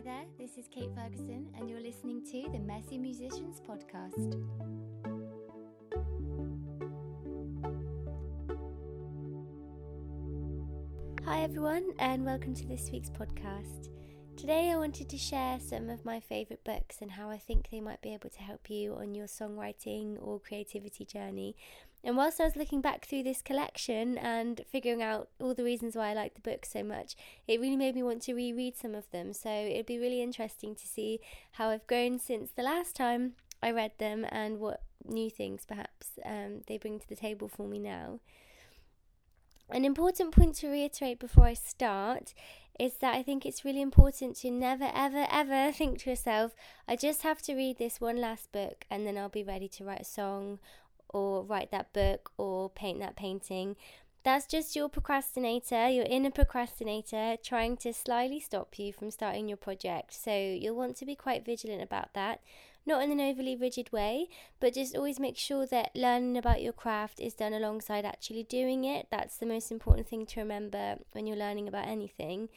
Hi there, this is Kate Ferguson, and you're listening to the Messy Musicians Podcast. Hi, everyone, and welcome to this week's podcast. Today, I wanted to share some of my favourite books and how I think they might be able to help you on your songwriting or creativity journey. And whilst I was looking back through this collection and figuring out all the reasons why I like the book so much, it really made me want to reread some of them. So it'd be really interesting to see how I've grown since the last time I read them and what new things perhaps um, they bring to the table for me now. An important point to reiterate before I start is that I think it's really important to never, ever, ever think to yourself, I just have to read this one last book and then I'll be ready to write a song or write that book or paint that painting. That's just your procrastinator, your inner procrastinator, trying to slyly stop you from starting your project. So you'll want to be quite vigilant about that not in an overly rigid way, but just always make sure that learning about your craft is done alongside actually doing it. That's the most important thing to remember when you're learning about anything.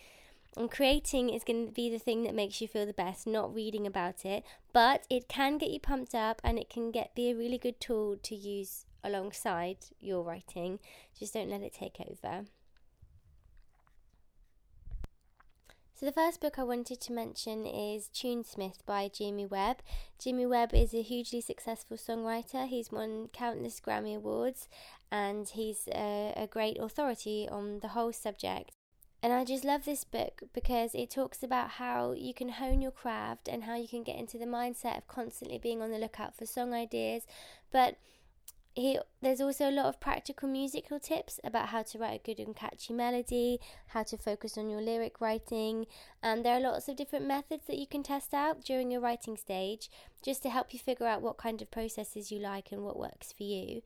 And creating is going to be the thing that makes you feel the best, not reading about it. But it can get you pumped up and it can get be a really good tool to use alongside your writing. Just don't let it take over. So, the first book I wanted to mention is Tunesmith by Jimmy Webb. Jimmy Webb is a hugely successful songwriter. He's won countless Grammy Awards and he's a, a great authority on the whole subject. And I just love this book because it talks about how you can hone your craft and how you can get into the mindset of constantly being on the lookout for song ideas, but he there's also a lot of practical musical tips about how to write a good and catchy melody, how to focus on your lyric writing, and there are lots of different methods that you can test out during your writing stage just to help you figure out what kind of processes you like and what works for you.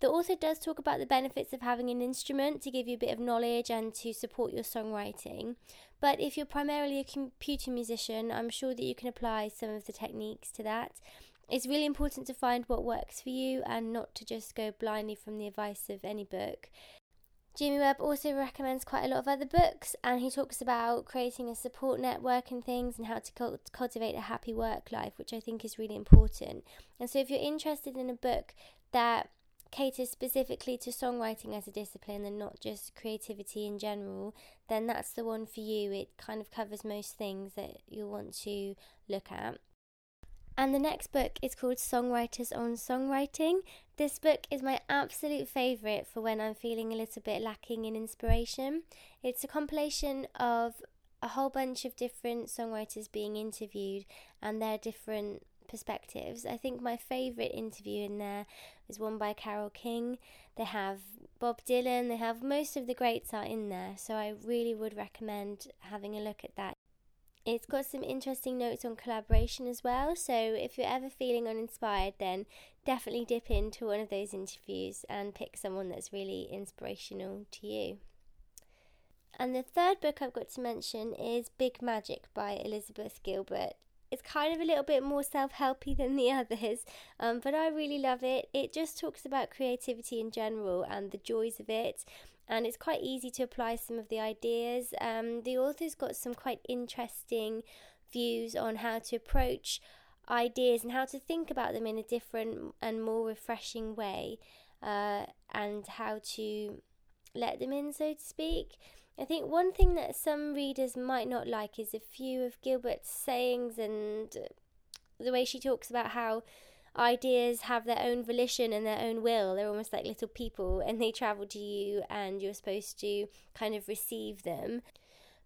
The author does talk about the benefits of having an instrument to give you a bit of knowledge and to support your songwriting. But if you're primarily a computer musician, I'm sure that you can apply some of the techniques to that. It's really important to find what works for you and not to just go blindly from the advice of any book. Jimmy Webb also recommends quite a lot of other books, and he talks about creating a support network and things and how to cult- cultivate a happy work life, which I think is really important. And so, if you're interested in a book that caters specifically to songwriting as a discipline and not just creativity in general, then that's the one for you. It kind of covers most things that you'll want to look at. And the next book is called Songwriters on Songwriting. This book is my absolute favourite for when I'm feeling a little bit lacking in inspiration. It's a compilation of a whole bunch of different songwriters being interviewed and their different perspectives. I think my favourite interview in there is one by Carole King. They have Bob Dylan, they have most of the greats are in there, so I really would recommend having a look at that. It's got some interesting notes on collaboration as well. So if you're ever feeling uninspired, then definitely dip into one of those interviews and pick someone that's really inspirational to you. And the third book I've got to mention is Big Magic by Elizabeth Gilbert. It's kind of a little bit more self helpy than the others, um, but I really love it. It just talks about creativity in general and the joys of it and it's quite easy to apply some of the ideas. Um, the author's got some quite interesting views on how to approach ideas and how to think about them in a different and more refreshing way, uh, and how to let them in, so to speak. I think one thing that some readers might not like is a few of Gilbert's sayings and the way she talks about how ideas have their own volition and their own will. They're almost like little people and they travel to you and you're supposed to kind of receive them.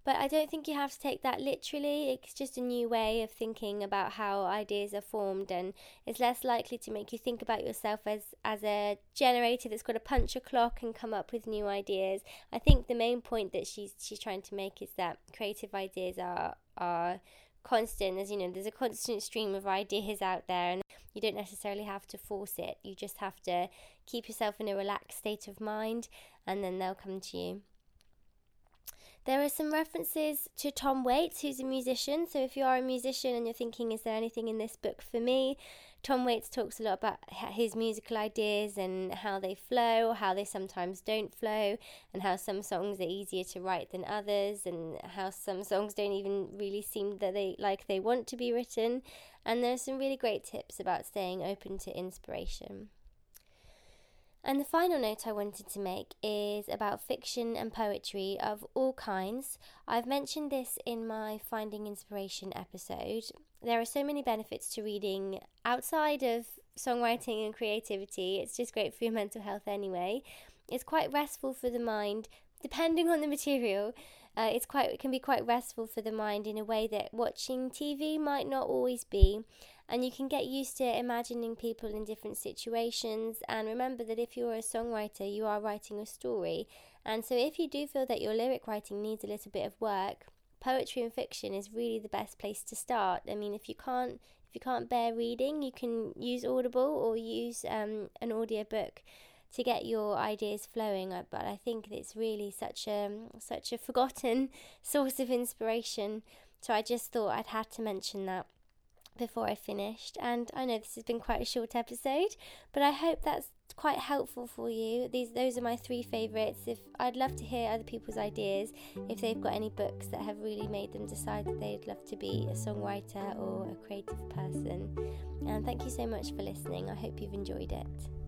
But I don't think you have to take that literally. It's just a new way of thinking about how ideas are formed, and it's less likely to make you think about yourself as, as a generator that's got to punch a clock and come up with new ideas. I think the main point that she's she's trying to make is that creative ideas are are constant. There's you know there's a constant stream of ideas out there, and you don't necessarily have to force it. You just have to keep yourself in a relaxed state of mind and then they'll come to you. There are some references to Tom Waits, who's a musician. So if you are a musician and you're thinking, is there anything in this book for me? Tom Waits talks a lot about his musical ideas and how they flow, how they sometimes don't flow, and how some songs are easier to write than others, and how some songs don't even really seem that they like they want to be written. And there's some really great tips about staying open to inspiration. And the final note I wanted to make is about fiction and poetry of all kinds. I've mentioned this in my Finding Inspiration episode. There are so many benefits to reading outside of songwriting and creativity. It's just great for your mental health anyway. It's quite restful for the mind, depending on the material. Uh, it's quite it can be quite restful for the mind in a way that watching TV might not always be and you can get used to imagining people in different situations. And remember that if you're a songwriter you are writing a story. And so if you do feel that your lyric writing needs a little bit of work poetry and fiction is really the best place to start. I mean if you can't if you can't bear reading you can use audible or use um, an audiobook to get your ideas flowing uh, but i think it's really such a such a forgotten source of inspiration so i just thought i'd had to mention that before I finished. And I know this has been quite a short episode, but I hope that's quite helpful for you. These those are my three favorites. If I'd love to hear other people's ideas, if they've got any books that have really made them decide that they'd love to be a songwriter or a creative person. And thank you so much for listening. I hope you've enjoyed it.